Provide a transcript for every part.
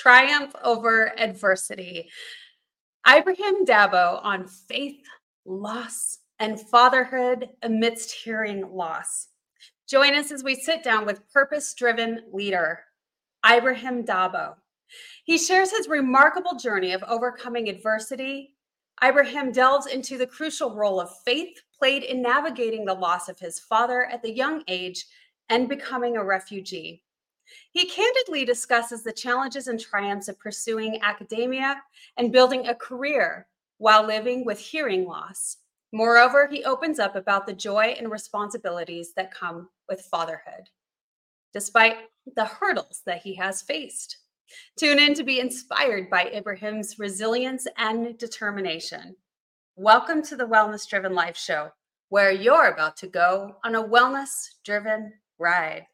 Triumph Over Adversity. Ibrahim Dabo on faith, loss, and fatherhood amidst hearing loss. Join us as we sit down with purpose driven leader, Ibrahim Dabo. He shares his remarkable journey of overcoming adversity. Ibrahim delves into the crucial role of faith played in navigating the loss of his father at the young age and becoming a refugee. He candidly discusses the challenges and triumphs of pursuing academia and building a career while living with hearing loss. Moreover, he opens up about the joy and responsibilities that come with fatherhood, despite the hurdles that he has faced. Tune in to be inspired by Ibrahim's resilience and determination. Welcome to the Wellness Driven Life Show, where you're about to go on a wellness driven ride.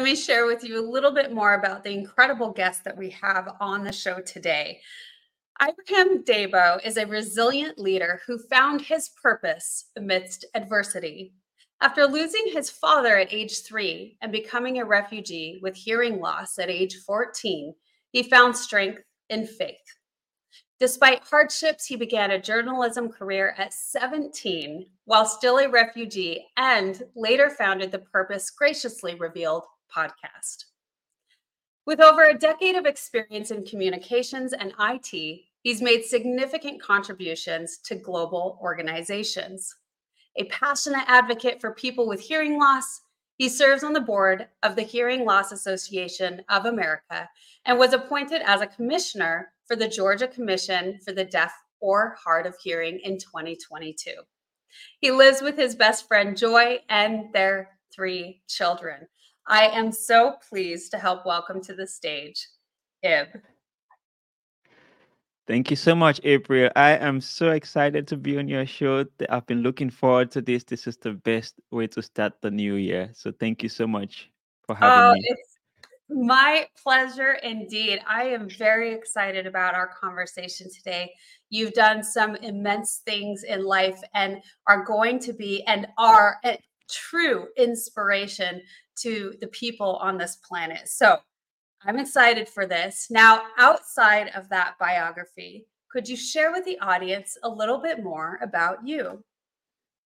Let me share with you a little bit more about the incredible guest that we have on the show today. Ibrahim Dabo is a resilient leader who found his purpose amidst adversity. After losing his father at age three and becoming a refugee with hearing loss at age 14, he found strength in faith. Despite hardships, he began a journalism career at 17 while still a refugee and later founded the Purpose Graciously Revealed podcast. With over a decade of experience in communications and IT, he's made significant contributions to global organizations. A passionate advocate for people with hearing loss, he serves on the board of the Hearing Loss Association of America and was appointed as a commissioner for the Georgia Commission for the Deaf or Hard of Hearing in 2022. He lives with his best friend Joy and their three children. I am so pleased to help welcome to the stage Ib. Thank you so much, April. I am so excited to be on your show. I've been looking forward to this. This is the best way to start the new year. So thank you so much for having oh, me. It's my pleasure indeed. I am very excited about our conversation today. You've done some immense things in life and are going to be and are a true inspiration to the people on this planet. So I'm excited for this. Now, outside of that biography, could you share with the audience a little bit more about you?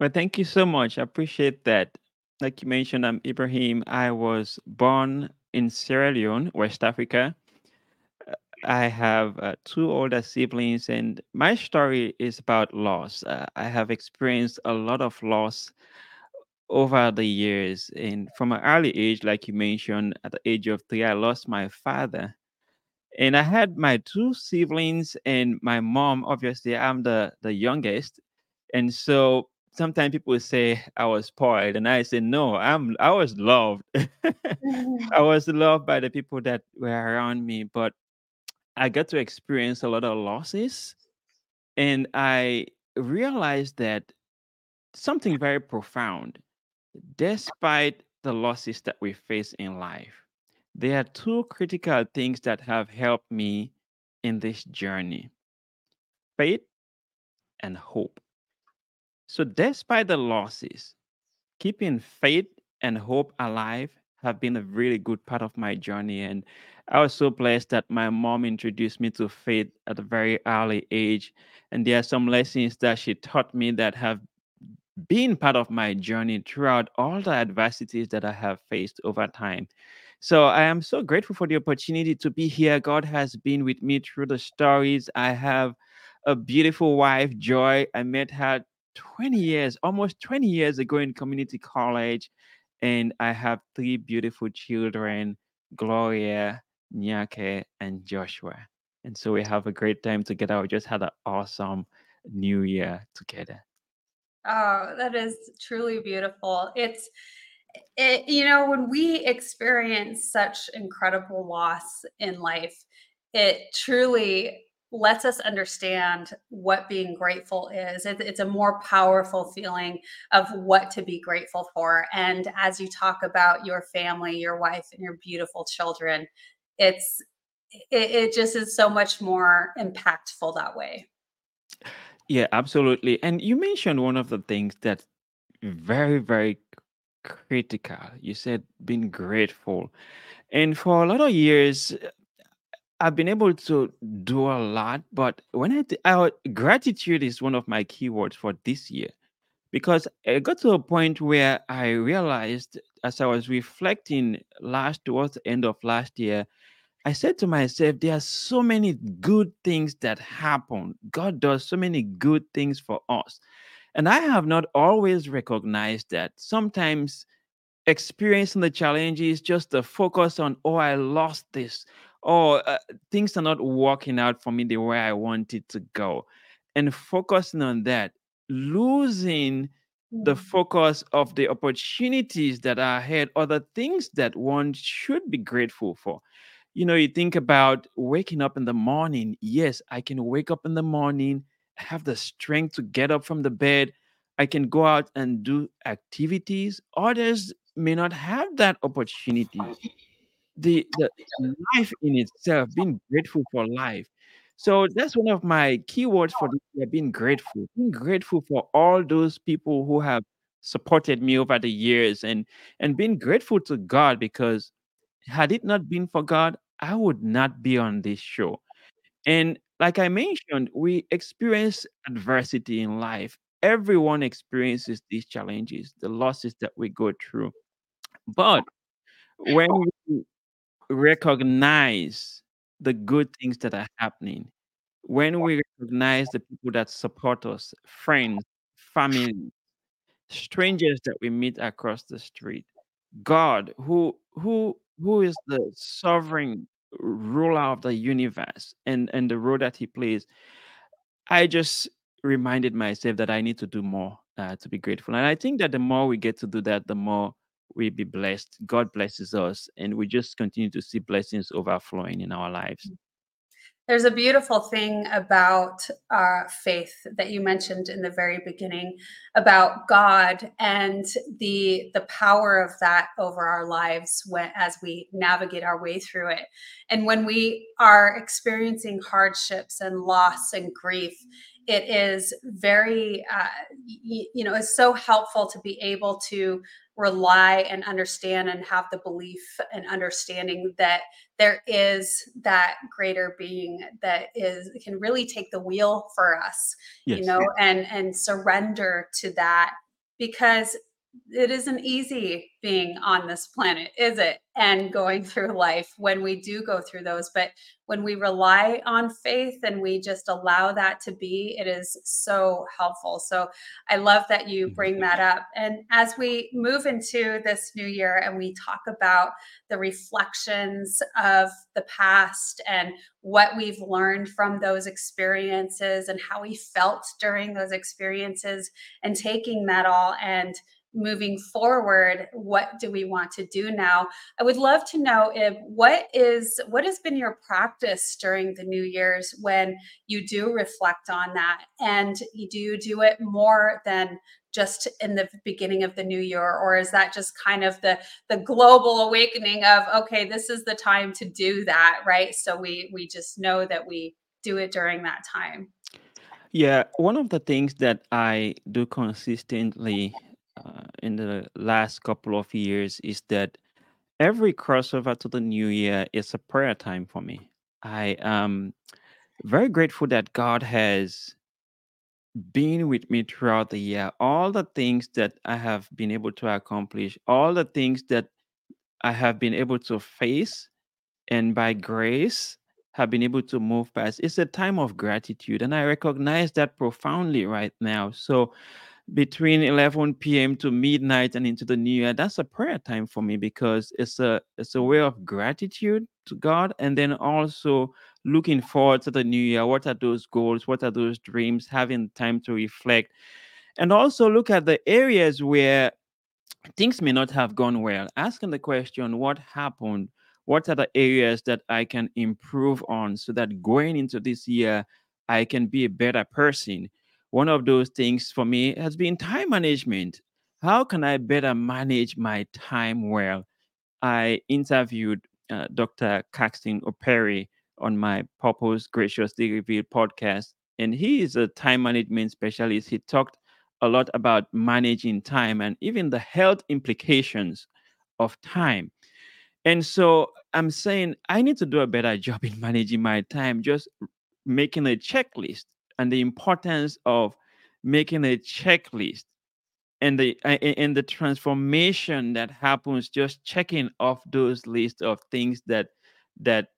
Well, thank you so much. I appreciate that. Like you mentioned, I'm Ibrahim. I was born in Sierra Leone, West Africa. I have uh, two older siblings, and my story is about loss. Uh, I have experienced a lot of loss over the years and from an early age like you mentioned at the age of three i lost my father. And i had my two siblings and my mom obviously i'm the the youngest. And so sometimes people say i was spoiled and i say no i'm i was loved. Mm-hmm. I was loved by the people that were around me but i got to experience a lot of losses and i realized that something very profound despite the losses that we face in life, there are two critical things that have helped me in this journey faith and hope. So, despite the losses, keeping faith and hope alive have been a really good part of my journey. And I was so blessed that my mom introduced me to faith at a very early age. And there are some lessons that she taught me that have been part of my journey throughout all the adversities that I have faced over time. So I am so grateful for the opportunity to be here. God has been with me through the stories. I have a beautiful wife, Joy. I met her 20 years, almost 20 years ago in community college. And I have three beautiful children, Gloria, Nyake, and Joshua. And so we have a great time together. We just had an awesome new year together. Oh, that is truly beautiful. It's it, you know, when we experience such incredible loss in life, it truly lets us understand what being grateful is. It, it's a more powerful feeling of what to be grateful for. And as you talk about your family, your wife, and your beautiful children, it's it, it just is so much more impactful that way. Yeah, absolutely. And you mentioned one of the things that's very, very critical. You said being grateful. And for a lot of years, uh, I've been able to do a lot, but when I, th- I gratitude is one of my keywords for this year because I got to a point where I realized as I was reflecting last towards the end of last year, I said to myself, there are so many good things that happen. God does so many good things for us. And I have not always recognized that. Sometimes experiencing the challenges, just the focus on, oh, I lost this, or uh, things are not working out for me the way I wanted to go. And focusing on that, losing the Mm. focus of the opportunities that are ahead or the things that one should be grateful for. You know, you think about waking up in the morning. Yes, I can wake up in the morning, have the strength to get up from the bed. I can go out and do activities. Others may not have that opportunity the the life in itself, being grateful for life. So that's one of my keywords for this year, being grateful. Being grateful for all those people who have supported me over the years and and being grateful to God because had it not been for God, I would not be on this show. And like I mentioned, we experience adversity in life. Everyone experiences these challenges, the losses that we go through. But when we recognize the good things that are happening, when we recognize the people that support us, friends, family, strangers that we meet across the street, God, who who who is the sovereign ruler of the universe and and the role that he plays, I just reminded myself that I need to do more uh, to be grateful. And I think that the more we get to do that, the more we be blessed. God blesses us, and we just continue to see blessings overflowing in our lives. There's a beautiful thing about uh, faith that you mentioned in the very beginning about God and the the power of that over our lives when as we navigate our way through it. And when we are experiencing hardships and loss and grief, it is very uh, you know it's so helpful to be able to rely and understand and have the belief and understanding that there is that greater being that is can really take the wheel for us you know and and surrender to that because it isn't easy being on this planet is it? And going through life when we do go through those. But when we rely on faith and we just allow that to be it is so helpful. So i love that you bring that up. And as we move into this new year and we talk about the reflections of the past and what we've learned from those experiences and how we felt during those experiences and taking that all and moving forward what do we want to do now? I would love to know if what is what has been your practice during the new year's when you do reflect on that? And you do you do it more than just in the beginning of the new year or is that just kind of the the global awakening of okay this is the time to do that right? So we we just know that we do it during that time. Yeah, one of the things that I do consistently in the last couple of years is that every crossover to the new year is a prayer time for me. I am very grateful that God has been with me throughout the year. All the things that I have been able to accomplish, all the things that I have been able to face, and by grace have been able to move past. It's a time of gratitude, and I recognize that profoundly right now. So, between 11 p.m. to midnight and into the new year, that's a prayer time for me because it's a it's a way of gratitude to God, and then also looking forward to the new year. What are those goals? What are those dreams? Having time to reflect, and also look at the areas where things may not have gone well, asking the question, what happened? What are the areas that I can improve on so that going into this year, I can be a better person? One of those things for me has been time management. How can I better manage my time well? I interviewed uh, Dr. Caxton Opere on my Purpose Graciously Revealed podcast, and he is a time management specialist. He talked a lot about managing time and even the health implications of time. And so I'm saying I need to do a better job in managing my time, just making a checklist and the importance of making a checklist and the and the transformation that happens just checking off those lists of things that that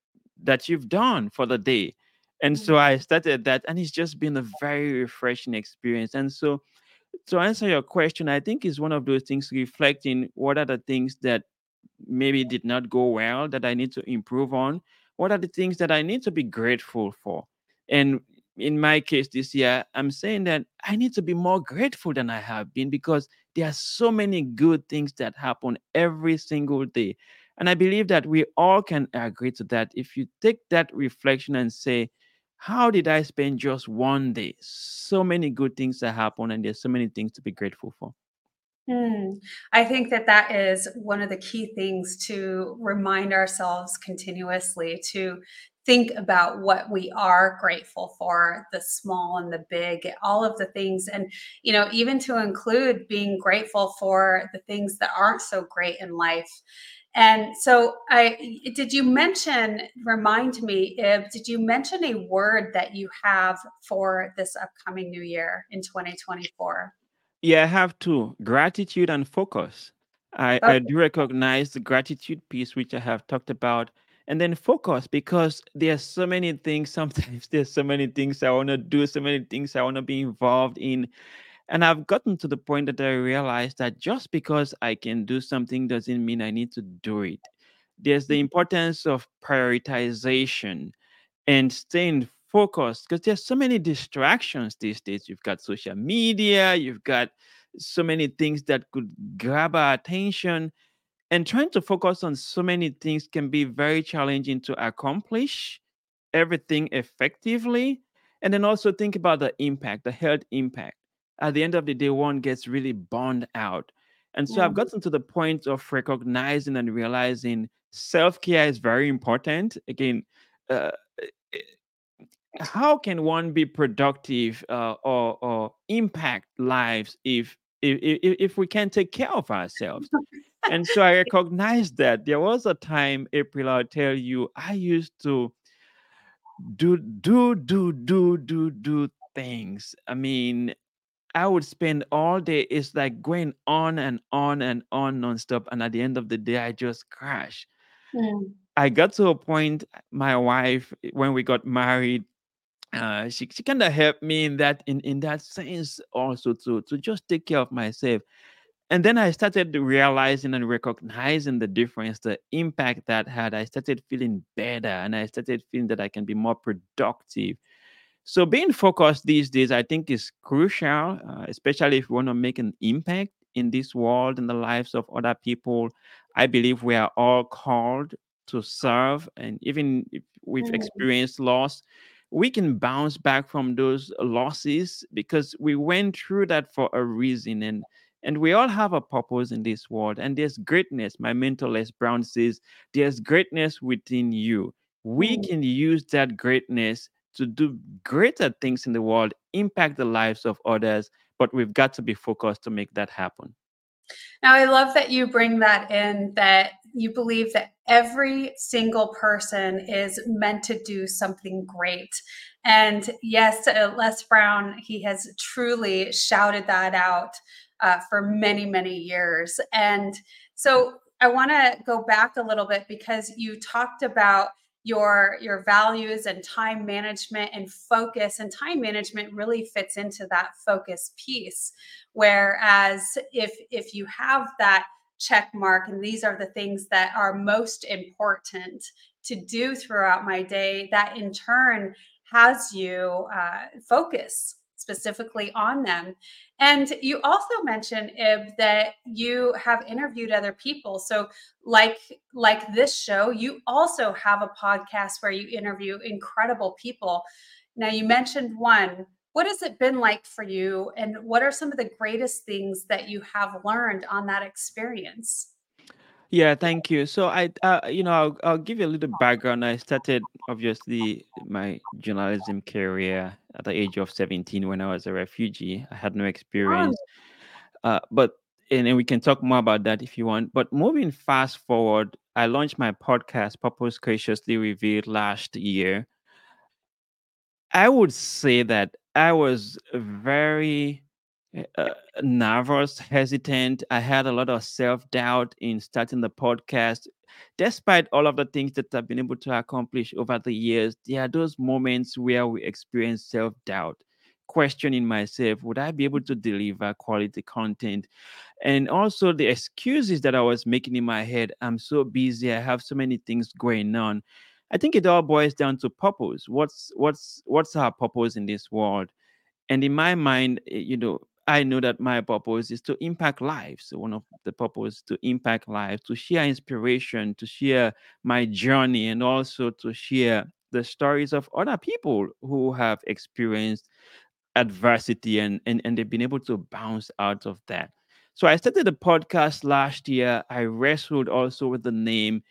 that you've done for the day and so Mm. i started that and it's just been a very refreshing experience and so to answer your question i think is one of those things reflecting what are the things that maybe did not go well that I need to improve on? What are the things that I need to be grateful for? And in my case this year, I'm saying that I need to be more grateful than I have been because there are so many good things that happen every single day. And I believe that we all can agree to that. If you take that reflection and say, how did I spend just one day? So many good things that happen, and there's so many things to be grateful for. Mm. I think that that is one of the key things to remind ourselves continuously to think about what we are grateful for, the small and the big, all of the things. And, you know, even to include being grateful for the things that aren't so great in life. And so I did you mention, remind me, if did you mention a word that you have for this upcoming new year in 2024? Yeah, I have two gratitude and focus. I, I do recognize the gratitude piece, which I have talked about, and then focus because there's so many things. Sometimes there's so many things I want to do, so many things I want to be involved in. And I've gotten to the point that I realize that just because I can do something doesn't mean I need to do it. There's the mm-hmm. importance of prioritization and staying focused because there's so many distractions these days. You've got social media, you've got so many things that could grab our attention, and trying to focus on so many things can be very challenging to accomplish everything effectively. And then also think about the impact, the health impact. At the end of the day, one gets really burned out. And so I've Mhm. gotten to the point of recognizing and realizing self care is very important. Again, uh, how can one be productive uh, or or impact lives if if if if we can't take care of ourselves? And so I recognize that there was a time, April, I'll tell you, I used to do do do do do do things. I mean, I would spend all day. It's like going on and on and on nonstop, and at the end of the day, I just crash. Mm. I got to a point. My wife, when we got married, uh, she she kind of helped me in that in in that sense also to to just take care of myself. And then I started realizing and recognizing the difference, the impact that had. I started feeling better, and I started feeling that I can be more productive so being focused these days, I think, is crucial, uh, especially if we want to make an impact in this world and the lives of other people. I believe we are all called to serve, and even if we've Mm. experienced loss, we can bounce back from those losses because we went through that for a reason, and and we all have a purpose in this world. And there's greatness. My mentor Les Brown says, "There's greatness within you." We Mm. can use that greatness to do greater things in the world, impact the lives of others, but we've got to be focused to make that happen. Now, I love that you bring that in, that you believe that every single person is meant to do something great. And yes, uh, Les Brown, he has truly shouted that out uh, for many, many years. And so I want to go back a little bit because you talked about your your values and time management and focus and time management really fits into that focus piece. Whereas if if you have that check mark and these are the things that are most important to do throughout my day, that in turn has you uh, focus specifically on them. And you also mentioned Ib that you have interviewed other people. So like like this show, you also have a podcast where you interview incredible people. Now you mentioned one. What has it been like for you and what are some of the greatest things that you have learned on that experience? Yeah, thank you. So I, uh, you know, I'll, I'll give you a little background. I started obviously my journalism career at the age of 17 when I was a refugee. I had no Oh, experience, uh, but and, and we can talk more about that if you want. But moving fast forward, I launched my podcast, Purpose Graciously Revealed, last year. I would say that I was very uh, nervous, hesitant. I had a lot of self doubt in starting the podcast. Despite all of the things that I've been able to accomplish over the years, there are those moments where we experience self doubt, questioning myself would I be able to deliver quality content? And also the excuses that I was making in my head I'm so busy, I have so many things going on. I think it all boils down to purpose. What's what's what's our purpose in this world? and in my mind eh, you know i know that my purpose is to impact lives. One of the purpose to impact lives to share inspiration to share my journey and also to share the stories of other people who have experienced adversity and and, and they've been able to bounce out of that. So i started the podcast last year. I wrestled also with the name.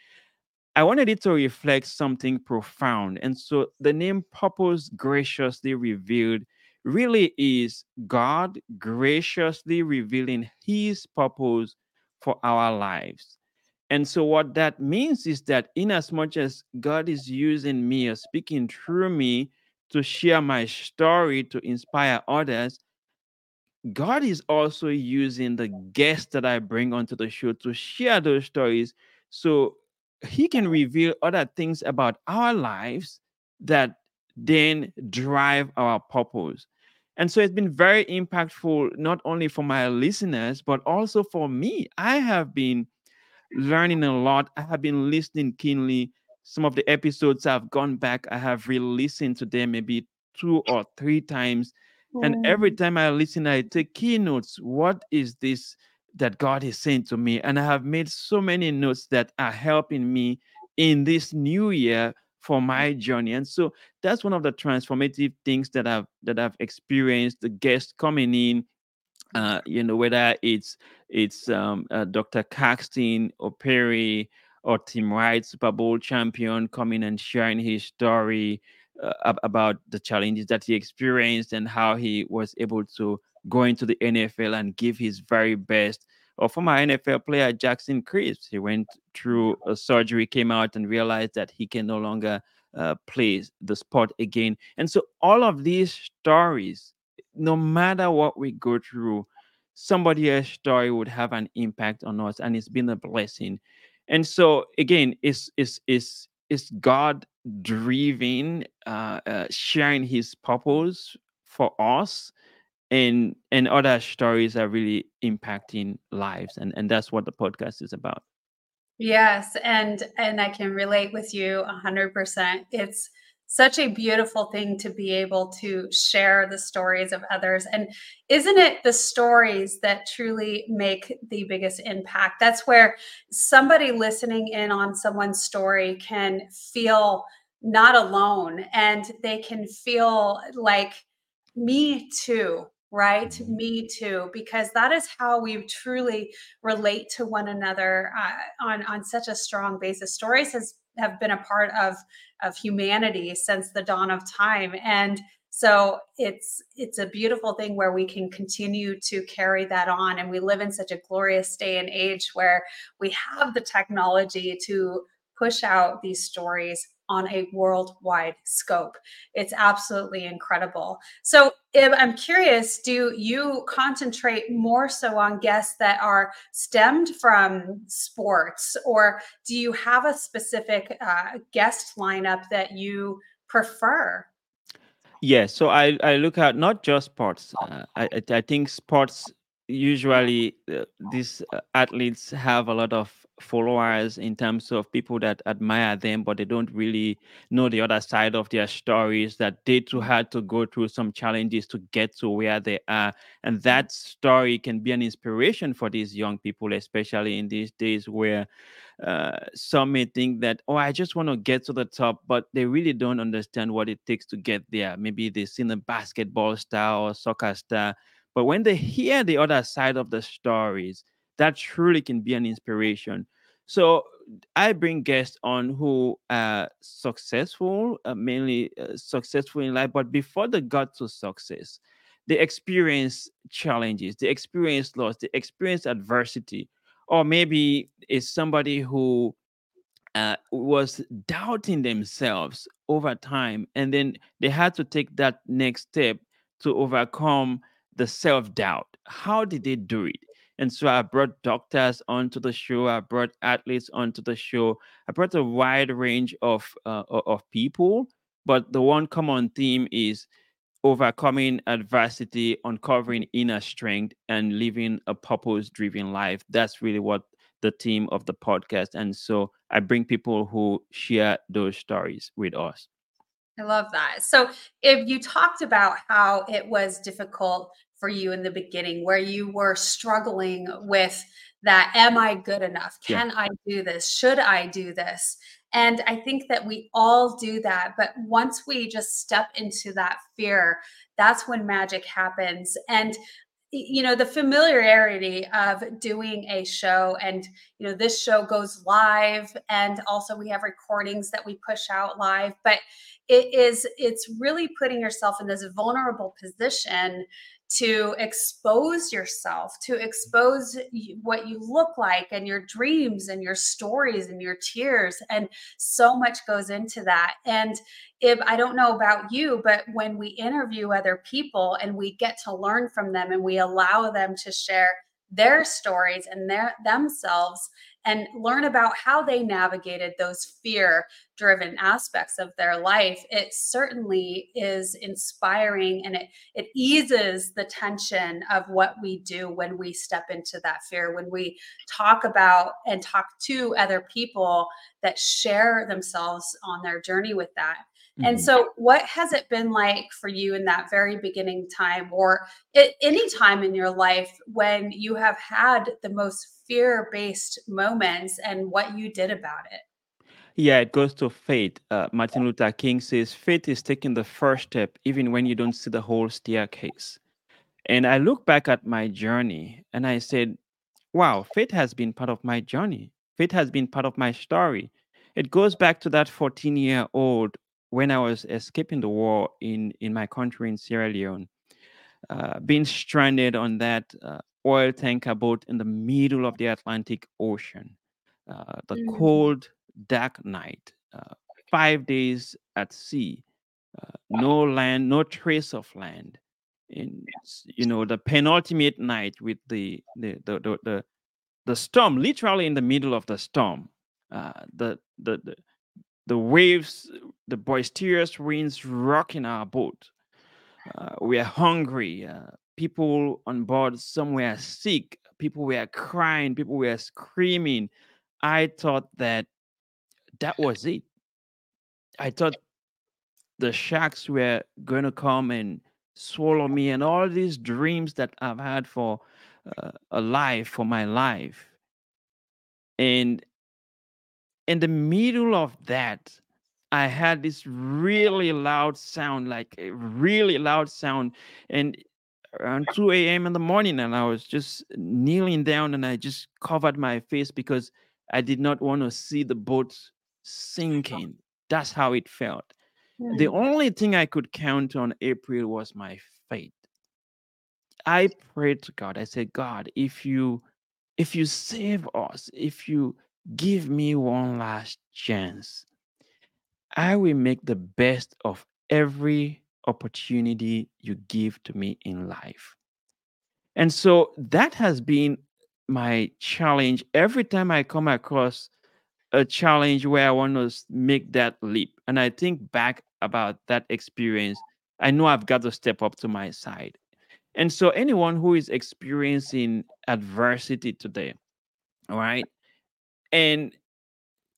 I wanted it to reflect something profound. And so the name Purpose Graciously Revealed really is God graciously revealing his purpose for our lives. And so what that means is that in as much as God is using me or speaking through me to share my story to inspire others, God is also using the guests that I bring onto the show to share those stories so he can reveal other things about our lives that then drive our purpose. And so it's been very impactful, not only for my listeners, but also for me. I have been learning a lot. I have been listening keenly. Some of the episodes I've gone back, I have re-listened to them maybe two or three times. And every mm, time I listen, I take keynotes. What is this that God is saying to me? And I have made so many notes that are helping me in this new year for my journey. And so that's one of the transformative things that I've that I've experienced. The guests coming in, uh, you know, whether it's it's um, uh, Dr. Caxton Opere or Tim Wright, Super Bowl champion, coming and sharing his story uh, about the challenges that he experienced and how he was able to go into the NFL and give his very best. Or former NFL player Jackson Cripps, he went through a surgery, came out and realized that he can no longer uh, play the sport again. And so all of these stories no matter what we go through, somebody else's story would have an impact on us, and it's been a blessing. And so again, it's it's it's it's God driven, uh, uh, sharing His purpose for us, and and other stories are really impacting lives, and and that's what the podcast is about. Yes, and and I can relate with you 100%. It's such a beautiful thing to be able to share the stories of others. And isn't it the stories that truly make the biggest impact? That's where somebody listening in on someone's story can feel not alone and they can feel like me too. Right, me too, because that is how we truly relate to one another uh, on on such a strong basis. Stories has have been a part of of humanity since the dawn of time, and so it's it's a beautiful thing where we can continue to carry that on. And we live in such a glorious day and age where we have the technology to push out these stories on a worldwide scope. It's absolutely incredible. So, if, I'm curious, do you concentrate more so on guests that are stemmed from sports, or do you have a specific uh, guest lineup that you prefer? Yes, so I I look at not just sports. Uh, I I think sports usually uh, these uh, athletes have a lot of followers in terms of people that admire them but they don't really know the other side of their stories that they too had to go through some challenges to get to where they are. And that story can be an inspiration for these young people especially in these days where uh, some may think that oh i just want to get to the top but they really don't understand what it takes to get there. Maybe they've seen a basketball star or soccer star but when they hear the other side of the stories that truly can be an inspiration. So I bring guests on who are successful, uh, mainly uh, successful in life, but before they got to success, they experience challenges, they experience loss, they experience adversity, or maybe it's somebody who uh, was doubting themselves over time, and then they had to take that next step to overcome the self doubt. How did they do it? And so I brought doctors onto the show. I brought athletes onto the show. I brought a wide range of uh, of people, but the one common theme is overcoming adversity, uncovering inner strength, and living a purpose-driven life. That's really what the theme of the podcast. And so I bring people who share those stories with us. I love that. So, if you talked about how it was difficult for you in the beginning where you were struggling with that am i good enough? Can yeah. i do this? Should i do this? And i think that we all do that but once we just step into that fear that's when magic happens. And you know the familiarity of doing a show and you know this show goes live and also we have recordings that we push out live but it is it's really putting yourself in this vulnerable position to expose yourself, to expose what you look like and your dreams and your stories and your tears. And so much goes into that. And if I don't know about you, but when we interview other people and we get to learn from them and we allow them to share their stories and their themselves and learn about how they navigated those fear driven aspects of their life it certainly is inspiring and it it eases the tension of what we do when we step into that fear when we talk about and talk to other people that share themselves on their journey with that and mm-hmm. so, what has it been like for you in that very beginning time, or at any time in your life when you have had the most fear based moments and what you did about it? Yeah, it goes to faith. Uh, Martin Luther King says faith is taking the first step, even when you don't see the whole staircase. And I look back at my journey and I said, wow, faith has been part of my journey. Faith has been part of my story. It goes back to that 14 year old when I was escaping the war in in my country in Sierra Leone, uh, being stranded on that uh, oil tanker boat in the middle of the Atlantic Ocean, uh, the mm. cold, dark night, uh, five days at sea, uh, no land, no trace of land. In you know the penultimate night with the the the the, the, the storm, literally in the middle of the storm, uh, the, the the the waves, the boisterous winds rocking our boat. Uh, we are hungry. Uh, people on board, some were sick. People were crying. People were screaming. I thought that that was it. I thought the sharks were going to come and swallow me, and all these dreams that I've had for uh, a life, for my life. And in the middle of that, I had this really loud sound, like a really loud sound. And around 2 a.m. in the morning, and I was just kneeling down and I just covered my face because I did not want to see the boat sinking. That's how it felt. The hmm. only thing I could count on April was my faith. I prayed to God. I said, God, if you if you save us, if you Give me one last chance. I will make the best of every opportunity you give to me in life. And so that has been my challenge every time I come across a challenge where I want to make that leap. And I think back about that experience, I know I've got to step up to my side. And so, anyone who is experiencing adversity today, all right, And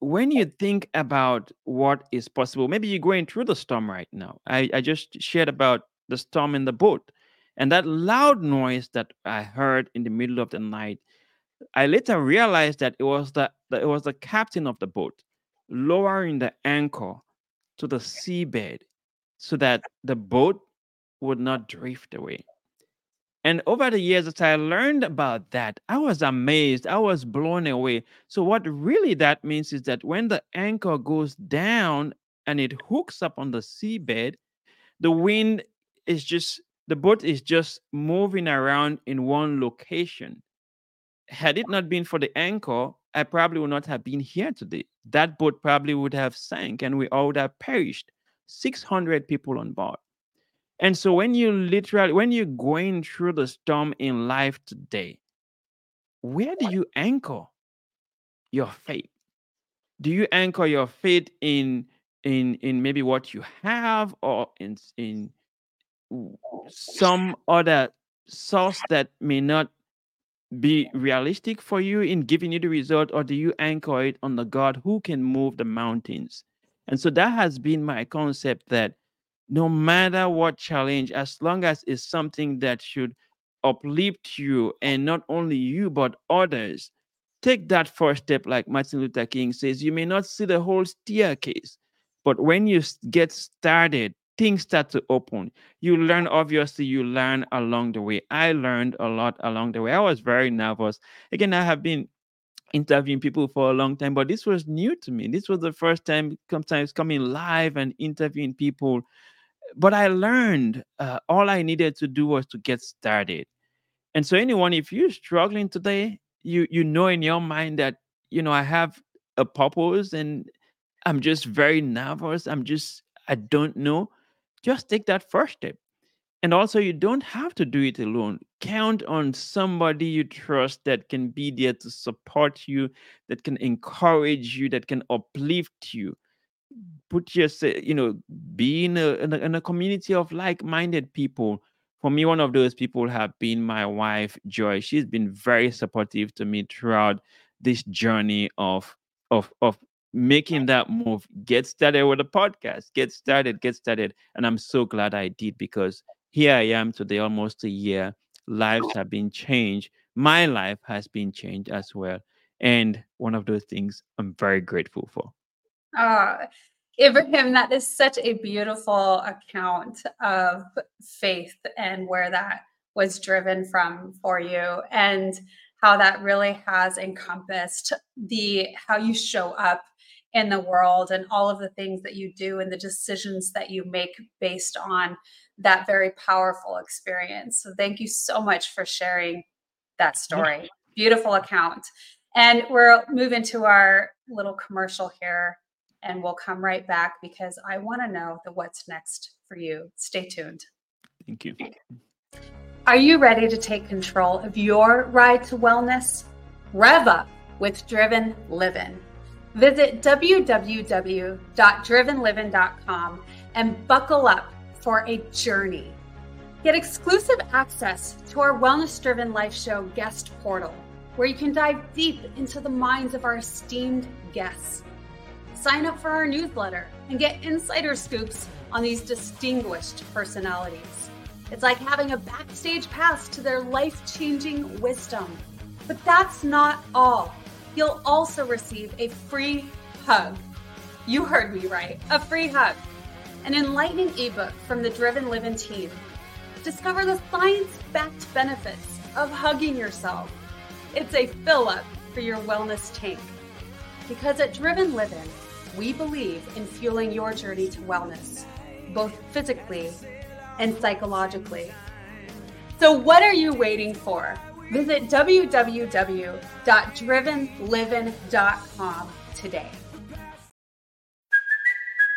when you think about what is possible, maybe you're going through the storm right now. I, I just shared about the storm in the boat and that loud noise that I heard in the middle of the night. I later realized that it was the, the it was the captain of the boat lowering the anchor to the seabed so that the boat would not drift away. And over the years, as I learned about that, I was amazed. I was blown away. So, what really that means is that when the anchor goes down and it hooks up on the seabed, the wind is just, the boat is just moving around in one location. Had it not been for the anchor, I probably would not have been here today. That boat probably would have sank and we all would have perished. 600 people on board. And so when you literally when you're going through the storm in life today, where do you anchor your faith? Do you anchor your faith in in in maybe what you have or in in oh, some other source that may not be realistic for you in giving you the result or do you anchor it on the God who can move the mountains? And so that has been my concept that no matter what challenge, as long as it's something that should uplift you and not only you, but others, take that first step, like Martin Luther King says. You may not see the whole staircase, but when you get started, things start to open. You learn, obviously, you learn along the way. I learned a lot along the way. I was very nervous. Again, I have been interviewing people for a long time, but this was new to me. This was the first time sometimes coming live and interviewing people but I learned uh, all I needed to do was to get started. And so, anyone, if you're struggling today, you you know in your mind that you know I have a purpose and I'm just very nervous. I'm just I don't know. Just take that first step. And also, you don't have to do it alone. Count on somebody you trust that can be there to support you, that can encourage you, that can uplift you put yourself, you know, be in a, in a, in a community of like-minded people. For me, one of those people have been my wife, Joy. She's been very supportive to me throughout this journey of of of making that move. Get started with a podcast. Get started. Get started. And I'm so glad I did because here I am today, almost a year. Lives oh. have been changed. My life has been changed as well. And one of those things I'm very grateful for. Uh, Ibrahim, that is such a beautiful account of faith and where that was driven from for you and how that really has encompassed the how you show up in the world and all of the things that you do and the decisions that you make based on that very powerful experience. So thank you so much for sharing that story. Beautiful account. And we'll move into our little commercial here and we'll come right back because I want to know the what's next for you. Stay tuned. Thank you. Are you ready to take control of your ride to wellness? Rev up with Driven Living. Visit www.drivenliving.com and buckle up for a journey. Get exclusive access to our Wellness Driven Life Show guest portal, where you can dive deep into the minds of our esteemed guests sign up for our newsletter and get insider scoops on these distinguished personalities. It's like having a backstage pass to their life changing wisdom. But that's not all. You'll also receive a free hug. You heard me right a free hug. An enlightening ebook from the Driven Living team. Discover the science backed benefits of hugging yourself. It's a fill up for your wellness tank. Because at Driven Living, we believe in fueling your journey to wellness, both physically and psychologically. So, what are you waiting for? Visit www.drivenliving.com today.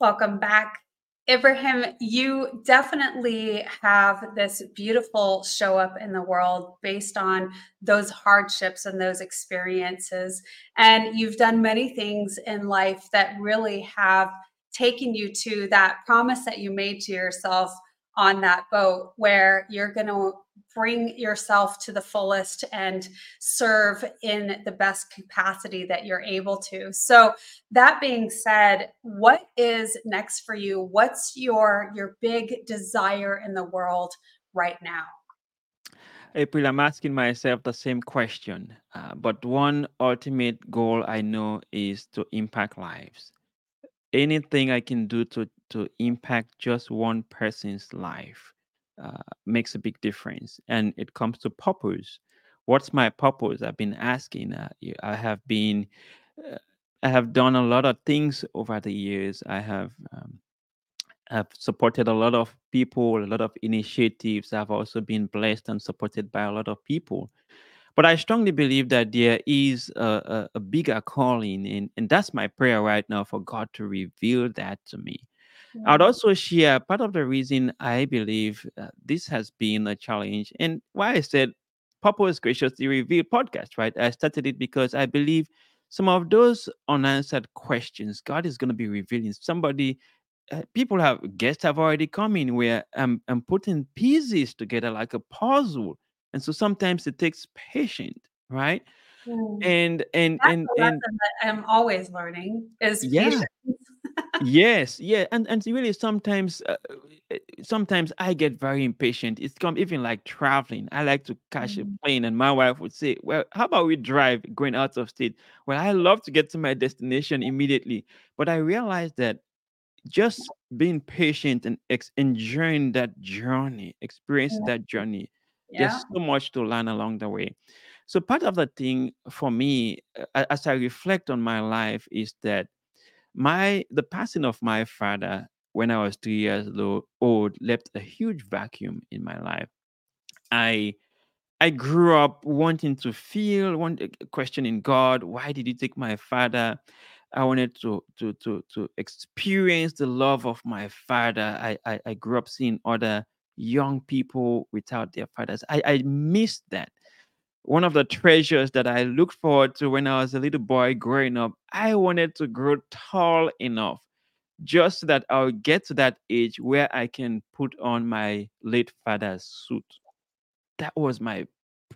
Welcome back. Ibrahim, you definitely have this beautiful show up in the world based on those hardships and those experiences. And you've done many things in life that really have taken you to that promise that you made to yourself on that boat where you're going to bring yourself to the fullest and serve in the best capacity that you're able to. So that being said, what is next for you? What's your your big desire in the world right now? April, I'm asking myself the same question. Uh, but one ultimate goal I know is to impact lives. Anything I can do to to impact just one person's life uh, makes a big difference. And it comes to purpose. What's my purpose? I've been asking. Uh, I have been, uh, I have done a lot of things over the years. I have, um, have supported a lot of people, a lot of initiatives. I've also been blessed and supported by a lot of people. But I strongly believe that there is a, a, a bigger calling, and, and that's my prayer right now for God to reveal that to me. I'd also share part of the reason I believe uh, this has been a challenge and why I said Purpose Graciously Revealed podcast, right? I started it because I believe some of those unanswered questions, God is going to be revealing. Somebody, uh, people have, guests have already come in where I'm, I'm putting pieces together like a puzzle. And so sometimes it takes patience, right? Mm. And, and, That's and, and, I'm always learning is yeah. patience. Yes yeah and and really sometimes uh, uh, sometimes i get very impatient it's come even like traveling i like to catch a Mm. plane and my wife would say well how about we drive going out of state well i love to get to my destination immediately but i realized that just being patient and ex- enjoying that journey experiencing Yeah. that journey Yeah. there's so much to learn along the way so part of the thing for me uh, as i reflect on my life is that my the passing of my father when I was three years old left a huge vacuum in my life. I I grew up wanting to feel, want, uh, questioning God. Why did He take my father? I wanted to to to to experience the love of my father. I I, I grew up seeing other young people without their fathers. I I missed that one of the treasures that I looked forward to when I was a little boy growing up. I wanted to grow tall enough just so that I'll get to that age where I can put on my late father's suit. That was my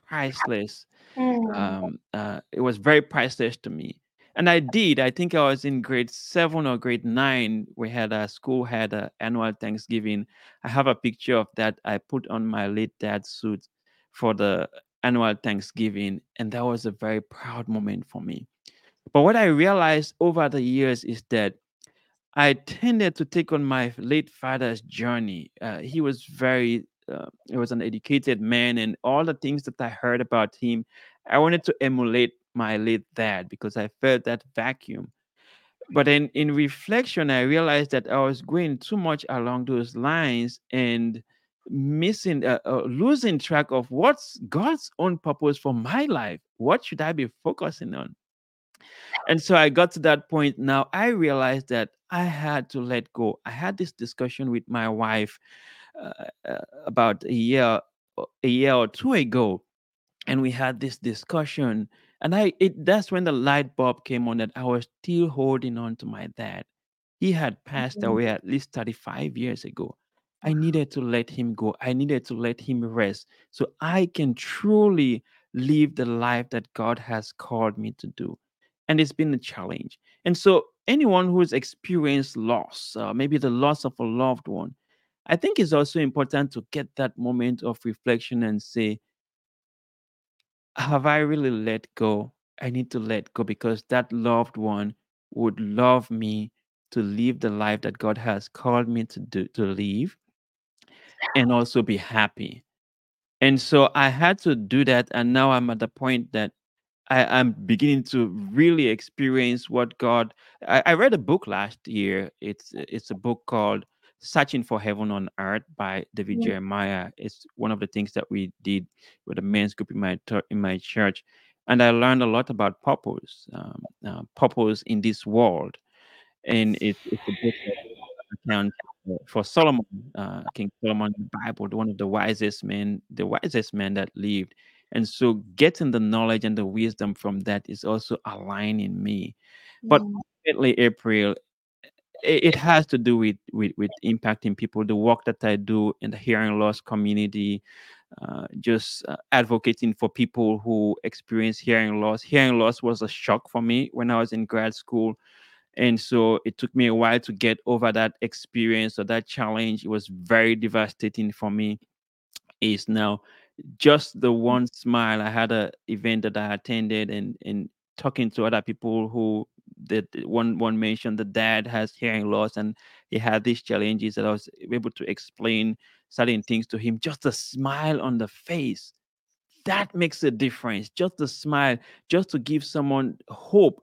priceless. Mm. Um, uh, it was very priceless to me, and I did. I think I was in grade seven or grade nine. We had a school had an annual Thanksgiving. I have a picture of that. I put on my late dad's suit for the annual Thanksgiving, and that was a very proud moment for me. But what I realized over the years is that I tended to take on my late father's journey. Uh, he was very, uh, he was an educated man, and all the things that I heard about him, I wanted to emulate my late dad because I felt that vacuum. But then in reflection, I realized that I was going too much along those lines and missing, uh, uh, losing track of what's God's own purpose for my life. What should I be focusing on? And so I got to that point. Now I realized that I had to let go. I had this discussion with my wife uh, uh, about a year, a year or two ago, and we had this discussion. And I, it that's when the light bulb came on that I was still holding on to my dad. He had passed Mhm. away at least 35 years ago. I needed to let him go. I needed to let him rest so I can truly live the life that God has called me to do. And it's been a challenge. And so, anyone who's experienced loss, uh, maybe the loss of a loved one, I think it's also important to get that moment of reflection and say, Have I really let go? I need to let go because that loved one would love me to live the life that God has called me to do to live and also be happy. And so I had to do that. And now I'm at the point that I, I'm beginning to really experience what God. I, I read a book last year. It's it's a book called Searching for Heaven on Earth by David Mm. Jeremiah. It's one of the things that we did with a men's group in my in my church. and I learned a lot about purpose, um, uh, purpose in this world, and it, it's a book account for Solomon, uh, King Solomon, the Bible, one of the wisest men, the wisest man that lived. And so, getting the knowledge and the wisdom from that is also aligning me. But ultimately, April, it, it has to do with, with with impacting people. The work that I do in the hearing loss community, uh, just uh, advocating for people who experience hearing loss. Hearing loss was a shock for me when I was in grad school. And so it took me a while to get over that experience or that challenge. It was very devastating for me. Is now just the mm. one smile. I had a event that I attended and and talking to other people who that one one mentioned the dad has hearing loss and he had these challenges that I was able to explain certain things to him. Just a smile on the face that makes a difference. Just a smile, just to give someone hope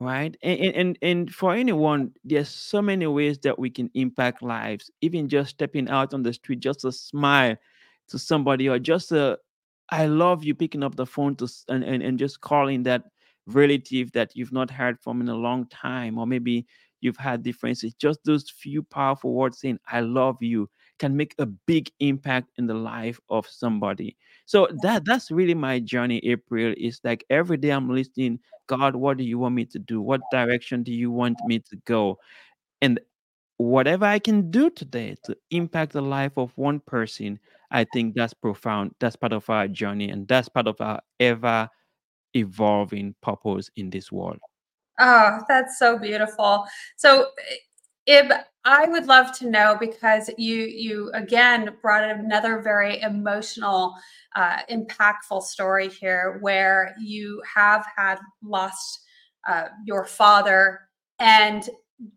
right? And, and and for anyone there's so many ways that we can impact lives even just stepping out on the street just a smile to somebody or just a i love you picking up the phone to and, and, and just calling that relative that you've not heard from in a long time or maybe you've had differences just those few powerful words saying i love you can make a big impact in the life of somebody so that that's really my journey april is like every day i'm listening God, what do you want me to do? What direction do you want me to go? And whatever I can do today to impact the life of one person, I think that's profound. That's part of our journey, and that's part of our ever evolving purpose in this world. Oh, that's so beautiful. So, eh, Ib, I would love to know because you you again brought another very emotional, uh, impactful story here, where you have had lost uh, your father and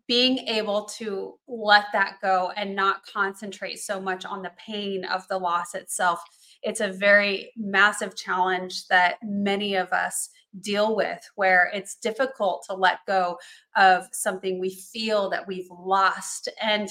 being able to let that go and not concentrate so much on the pain of the loss itself. It's a very massive challenge that many of us deal with where it's difficult to let go of something we feel that we've lost. And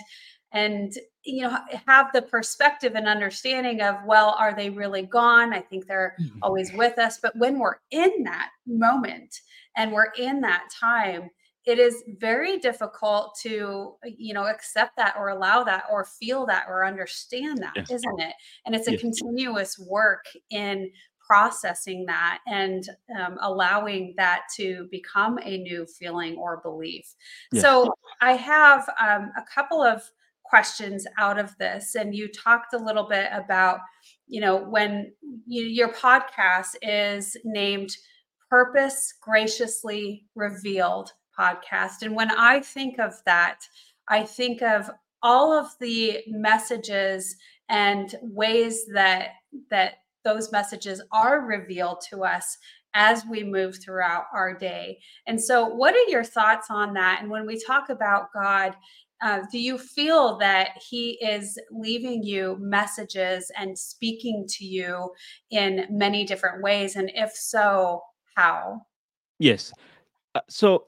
and you know have the perspective and understanding of well are they really gone? I think they're Mhm. always with us. But when we're in that moment and we're in that time it is very difficult to you know accept that or allow that or feel that or understand that Yes, isn't it and it's a yes, continuous work in processing that and um, allowing that to become a new feeling or belief. yes. So, I have um, a couple of questions out of this, and you talked a little bit about, you know, when you, your podcast is named Purpose Graciously Revealed podcast. And when I think of that, I think of all of the messages and ways that that those messages are revealed to us as we move throughout our day. And so, what are your thoughts on that? And when we talk about God, uh, do you feel that He is leaving you messages and speaking to you in many different ways? And if so, how? yes. Uh, so,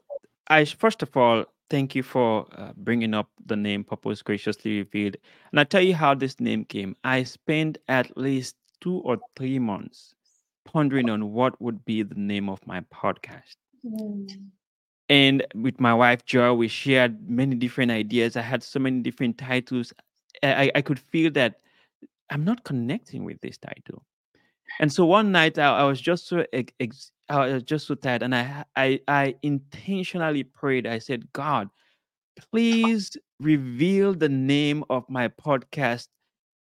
I first of all thank you for uh, bringing up the name Purpose Graciously Revealed, and I tell you how this name came. I spent at least two or three months pondering on what would be the name of my podcast. Mm, And with my wife Joy, we shared many different ideas. I had so many different titles. I, I I could feel that I'm not connecting with this title. And so one night I, I was just so ex- I was just so tired, and I I I intentionally prayed. I said, God, uh-huh. please reveal the name of my podcast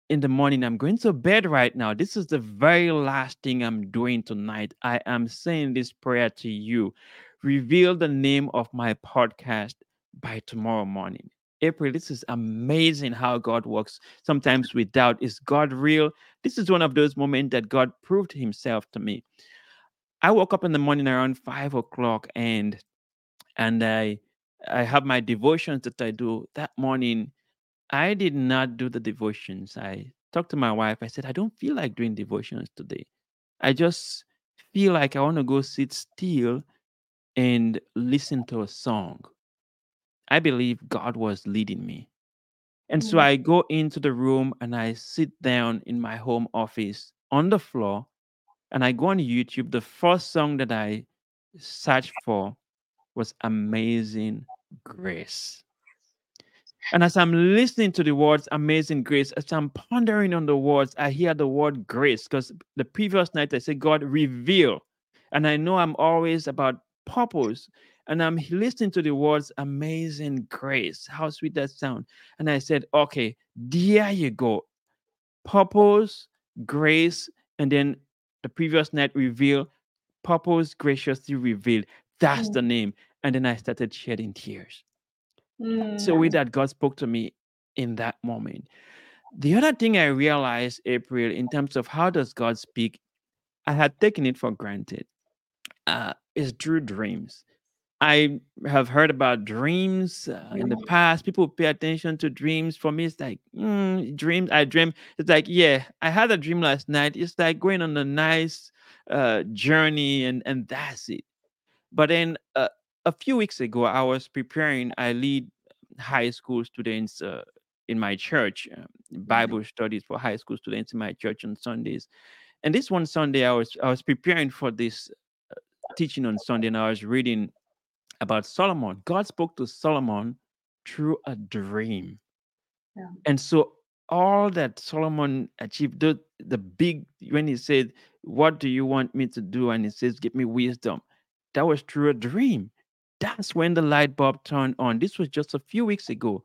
in the morning. I'm going to bed right now. This is the very last thing I'm doing tonight. I am saying this prayer to you. Reveal the name of my podcast by tomorrow morning. April, this is amazing how God works. Sometimes we doubt, is God real? This is one of those moments that God proved himself to me. I woke up in the morning around five o'clock and and I I have my devotions that I do that morning I did not do the devotions. I talked to my wife. I said, I don't feel like doing devotions today. I just feel like I want to go sit still and listen to a song. I believe God was leading me. And so mm, I go into the room and I sit down in my home office on the floor and I go on YouTube, the first song that I searched for was Amazing Grace. And as I'm listening to the words Amazing Grace, as I'm pondering on the words, I hear the word grace because the previous night I said, God, reveal. And I know I'm always about purpose. And I'm listening to the words Amazing Grace. How sweet that sound. And I said, okay, there you go. Purpose, grace, and then the previous night reveal, purpose graciously revealed. That's Mm. the name. And then I started shedding tears. Mm. So with that, God spoke to me in that moment. The other thing I realized, April, in terms of how does God speak, I had taken it for granted. Uh, is through dreams. I have heard about dreams uh, in the past. People pay attention to dreams. For me, it's like mm, dreams. I dream. It's like yeah, I had a dream last night. It's like going on a nice uh, journey, and and that's it. But then uh, a few weeks ago, I was preparing. I lead high school students uh, in my church, um, Bible studies for high school students in my church on Sundays. And this one Sunday, I was I was preparing for this uh, teaching on Sunday, and I was reading about Solomon. God spoke to Solomon through a dream. Yeah. And so all that Solomon achieved, the, the big, when he said, What do you want me to do? And he says, Give me wisdom. That was through a dream. That's when the light bulb turned on. This was just a few weeks ago.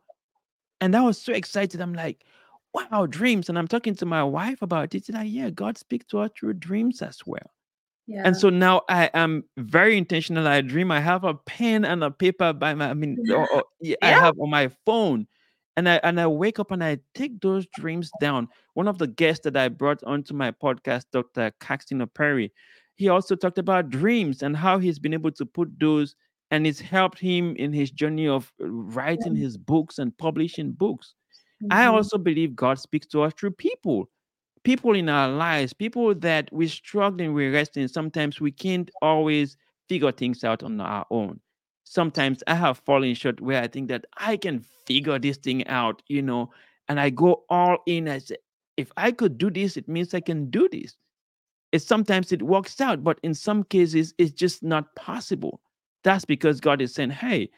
And I was so excited. I'm like, wow, dreams. And I'm talking to my wife about it. She's like, yeah, God speaks to us through dreams as well. Yeah. And so now I am very intentional. I dream. I have a pen and a paper by my. I mean, or, or- yeah, I have on my phone, and I and I wake up and I take those dreams down. One of the guests that I brought onto my podcast, Dr. Caxton Opere, he also talked about dreams and how he's been able to put those, and it's helped him in his journey of writing his books and publishing books. I Mhm. also believe God speaks to us through people people in our lives, people that we're struggling with wrestling. Sometimes we can't always figure things out on our own. Sometimes I have fallen short where I think that I can figure this thing out, you know, and I go all in. I say, if I could do this, it means I can do this. It's sometimes it works out, but in some cases, it's just not possible. That's because God is saying, hey,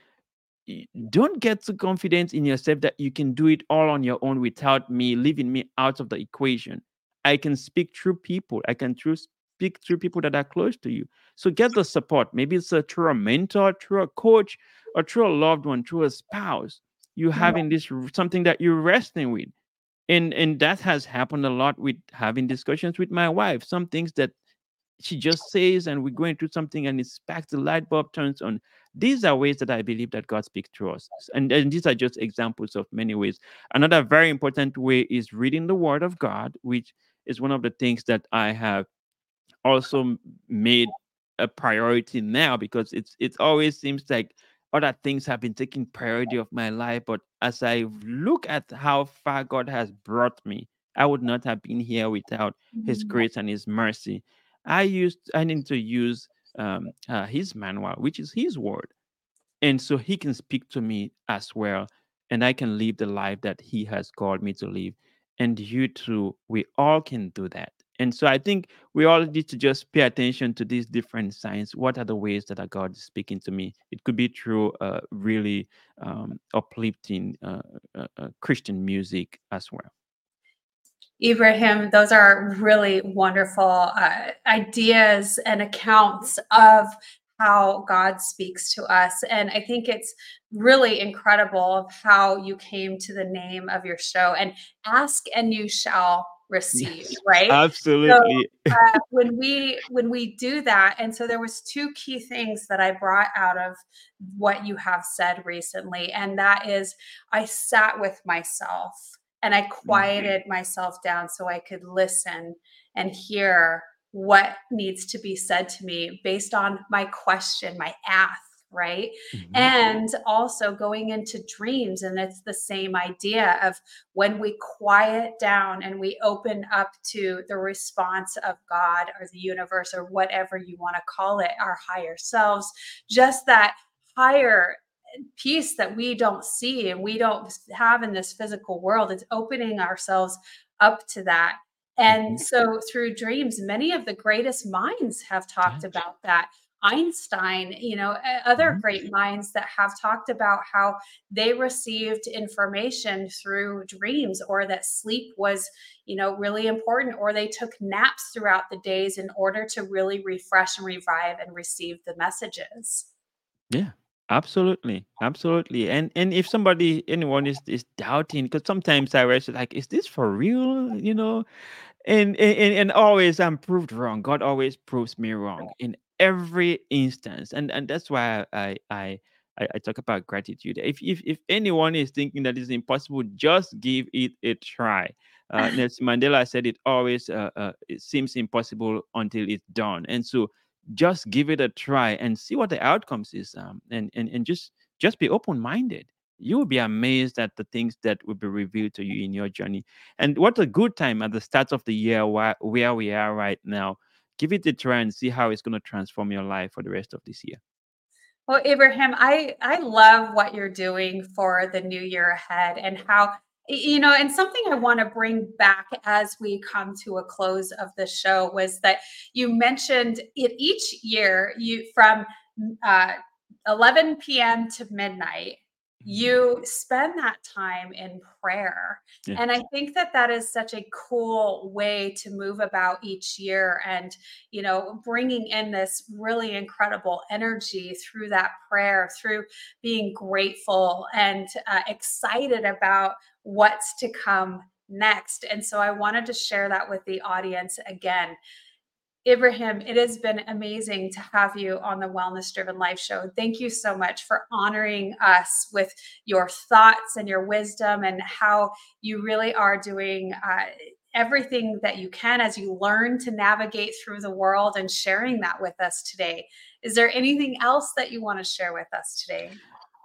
don't get too confident in yourself that you can do it all on your own without me leaving me out of the equation. I can speak through people. I can through speak through people that are close to you. So get the support. Maybe it's a, through a mentor, through a coach, or through a loved one, through a spouse. You having this something that you're wrestling with, and and that has happened a lot with having discussions with my wife. Some things that she just says and we're going through something and it's back. the light bulb turns on these are ways that i believe that god speaks to us and, and these are just examples of many ways another very important way is reading the word of god which is one of the things that i have also made a priority now because it's it always seems like other things have been taking priority of my life but as i look at how far god has brought me i would not have been here without his Mhm. grace and his mercy i used i need to use um uh, his manual which is his word and so he can speak to me as well and i can live the life that he has called me to live and you too we all can do that. And so i think we all need to just pay attention to these different signs. What are the ways that our god is speaking to me? It could be through uh, really um, uplifting uh, uh, uh, christian music as well. Ibrahim, those are really wonderful uh, ideas and accounts of how God speaks to us. And I think it's really incredible of how you came to the name of your show and ask and you shall receive, Yes, right? absolutely. uh, when we when we do that and so there was two key things that i brought out of what you have said recently and that is i sat with myself and i quieted myself down so i could listen and hear what needs to be said to me based on my question my ask right Mhm. and also going into dreams and it's the same idea of when we quiet down and we open up to the response of god or the universe or whatever you want to call it our higher selves just that higher piece that we don't see and we don't have in this physical world it's opening ourselves up to that And Mhm. so through dreams, many of the greatest minds have talked about that. Einstein, you know, other Mhm. great minds that have talked about how they received information through dreams or that sleep was, you know, really important or they took naps throughout the days in order to really refresh and revive and receive the messages. Yeah, absolutely, absolutely. And and if somebody, anyone is is doubting, because sometimes I was like, is this for real? You know, and and and and always I'm proved wrong. God always proves me wrong in every instance, and and that's why I I I, I talk about gratitude. If if if anyone is thinking that it's impossible, just give it a try. Uh, Nelson Mandela said it always uh, uh, it seems impossible until it's done, and so just give it a try and see what the outcomes is, um, and and and just just be open minded. You will be amazed at the things that will be revealed to you in your journey and what a good time at the start of the year where, where we are right now. Give it a try and see how it's going to transform your life for the rest of this year. Well, Abraham, I I love what you're doing for the new year ahead and how you know, and something I want to bring back as we come to a close of the show was that you mentioned it each year you from uh, 11 p.m. to midnight. You spend that time in prayer Yeah. and i think that that is such a cool way to move about each year and you know bringing in this really incredible energy through that prayer through being grateful and uh, excited about what's to come next and so i wanted to share that with the audience again Ibrahim, it has been amazing to have you on the Wellness Driven Life Show. Thank you so much for honoring us with your thoughts and your wisdom and how you really are doing uh, everything that you can as you learn to navigate through the world and sharing that with us today. Is there anything else that you want to share with us today?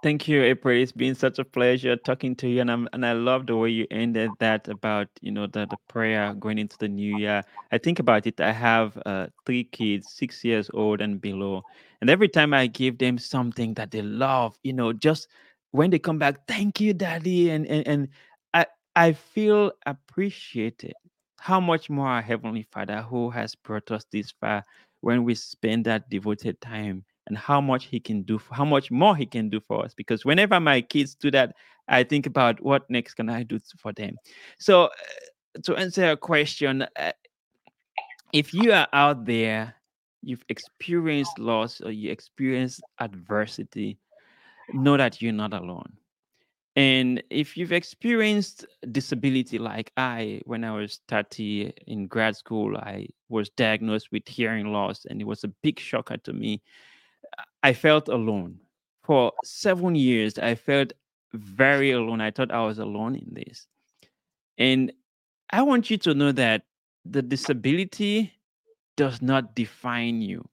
Thank you, April. It's been such a pleasure talking to you, and I'm and I love the way you ended that about you know the the prayer going into the new year. I think about it. I have uh, three kids, six years old and below, and every time I give them something that they love, you know, just when they come back, thank you, daddy, and and and I I feel appreciated. How much more our heavenly Father, who has brought us this far, when we spend that devoted time and how much he can do for, how much more he can do for us because whenever my kids do that i think about what next can i do for them so uh, to answer your question uh, if you are out there you've experienced loss or you experience adversity know that you're not alone and if you've experienced disability like I, when I was 30 in grad school, I was diagnosed with hearing loss, and it was a big shocker to me. I felt alone. For seven years, I felt very alone. I thought I was alone in this. And I want you to know that the disability does not define you.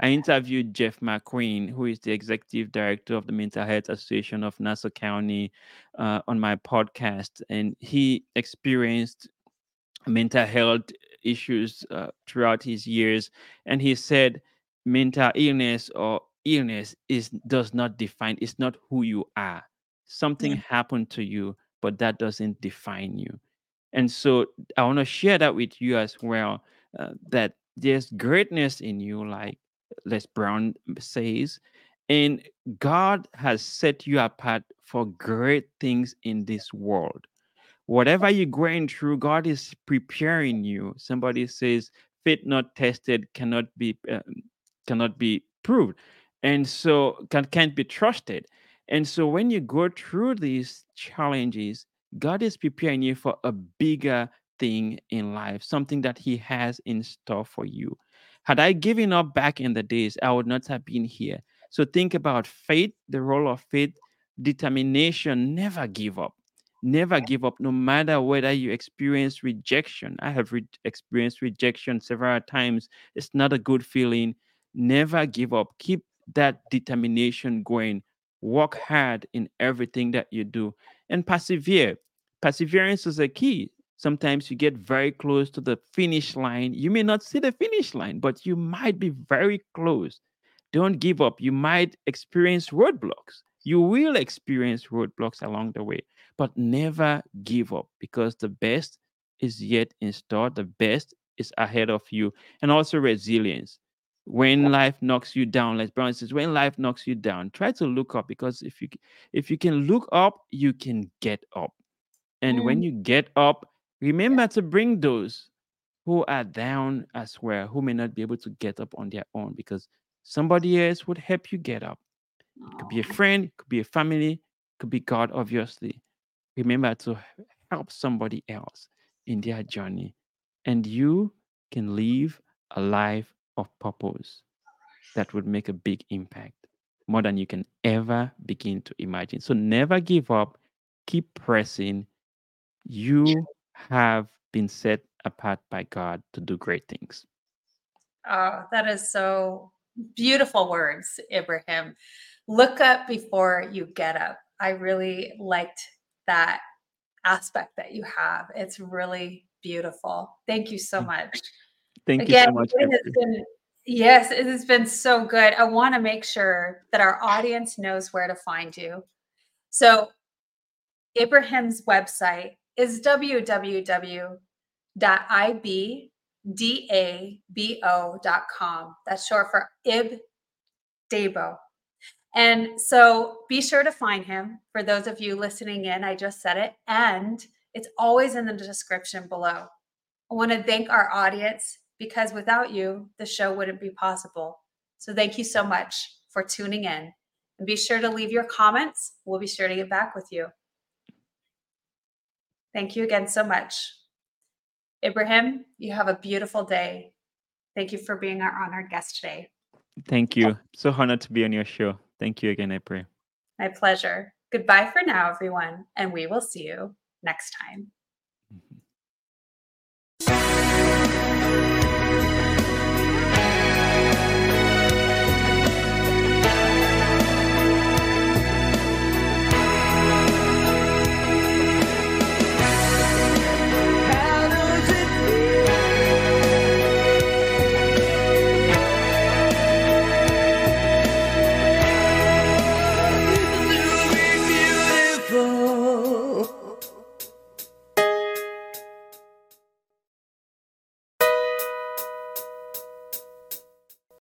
I interviewed Jeff McQuade, who is the executive director of the Mental Health Association of Nassau County, uh, on my podcast, and he experienced mental health issues uh, throughout his years, and he said mental illness or illness is does not define. It's not who you are. Something Yeah. happened to you, but that doesn't define you. And so I want to share that with you as well. Uh, that there's greatness in you, like Les Brown says, and God has set you apart for great things in this world. Whatever you're going through, God is preparing you. Somebody says, "Faith not tested cannot be uh, cannot be proved," and so can can't be trusted. And so when you go through these challenges, God is preparing you for a bigger thing in life, something that He has in store for you. Had I given up back in the days, I would not have been here. So think about faith, the role of faith, determination, never give up. Never give up, no matter whether you experience rejection. I have re- experienced rejection several times. It's not a good feeling. Never give up. Keep that determination going. Work hard in everything that you do and persevere. Perseverance is a key. Sometimes you get very close to the finish line. You may not see the finish line, but you might be very close. Don't give up. You might experience roadblocks. You will experience roadblocks along the way, but never give up because the best is yet in store. The best is ahead of you. And also resilience. When life knocks you down, like Brown says, when life knocks you down, try to look up because if you if you can look up, you can get up. And when Mm. you get up, remember to bring those who are down as well, who may not be able to get up on their own because somebody else would help you get up. It could be a friend, it could be a family, it could be God, obviously. Remember to help somebody else in their journey, and you can live a life of purpose that would make a big impact more than you can ever begin to imagine. So never give up, keep pressing. You have been set apart by God to do great things. Oh, that is so beautiful words, Ibrahim. Look up before you get up. I really liked that aspect that you have. It's really beautiful. Thank you so much. Thank you Again, so much. been yes, it has been so good. I want to make sure that our audience knows where to find you. So Ibrahim's website is www.ibdabo.com. That's short for Ib Dabo. And so be sure to find him. For those of you listening in, I just said it, and it's always in the description below. I want to thank our audience because without you, the show wouldn't be possible. So thank you so much for tuning in. And be sure to leave your comments. We'll be sure to get back with you. Thank you again so much. Ibrahim, you have a beautiful day. Thank you for being our honored guest today. Thank you. So honored to be on your show. Thank you again, April. My pleasure. Goodbye for now, everyone, and we will see you next time.